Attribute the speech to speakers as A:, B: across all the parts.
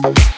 A: Thank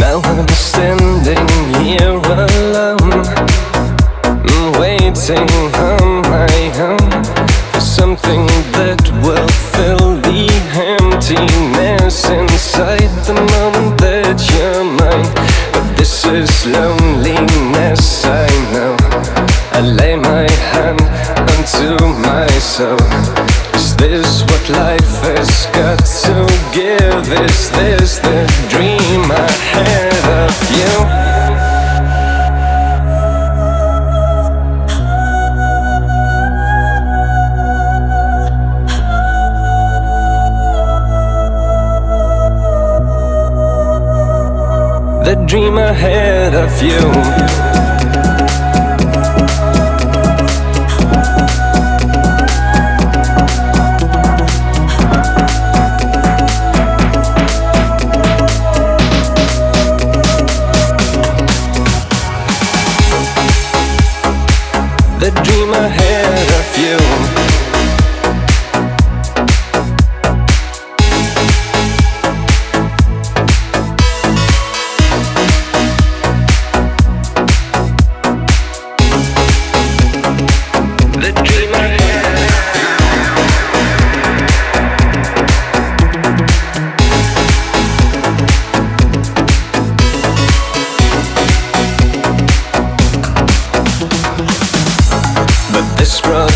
A: Now I'm standing here alone Waiting on my own For something that will fill the emptiness Inside the moment that you're mine. But this is lonely. this what life has got to give? Is this the dream I had of you? The dream ahead of you. dream ahead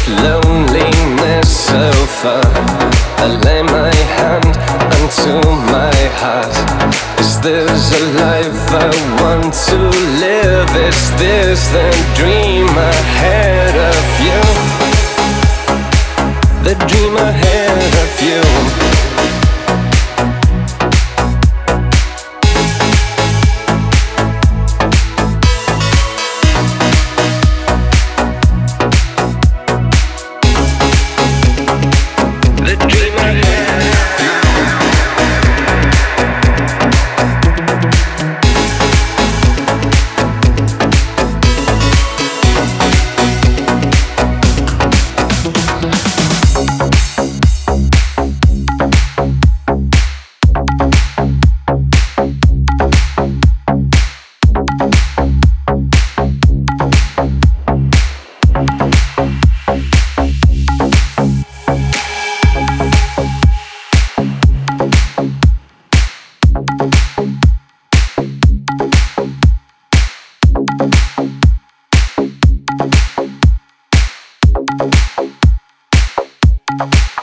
A: loneliness so far. I lay my hand unto my heart. Is this a life I want to live? Is this the dream ahead of you? The dream ahead. Thank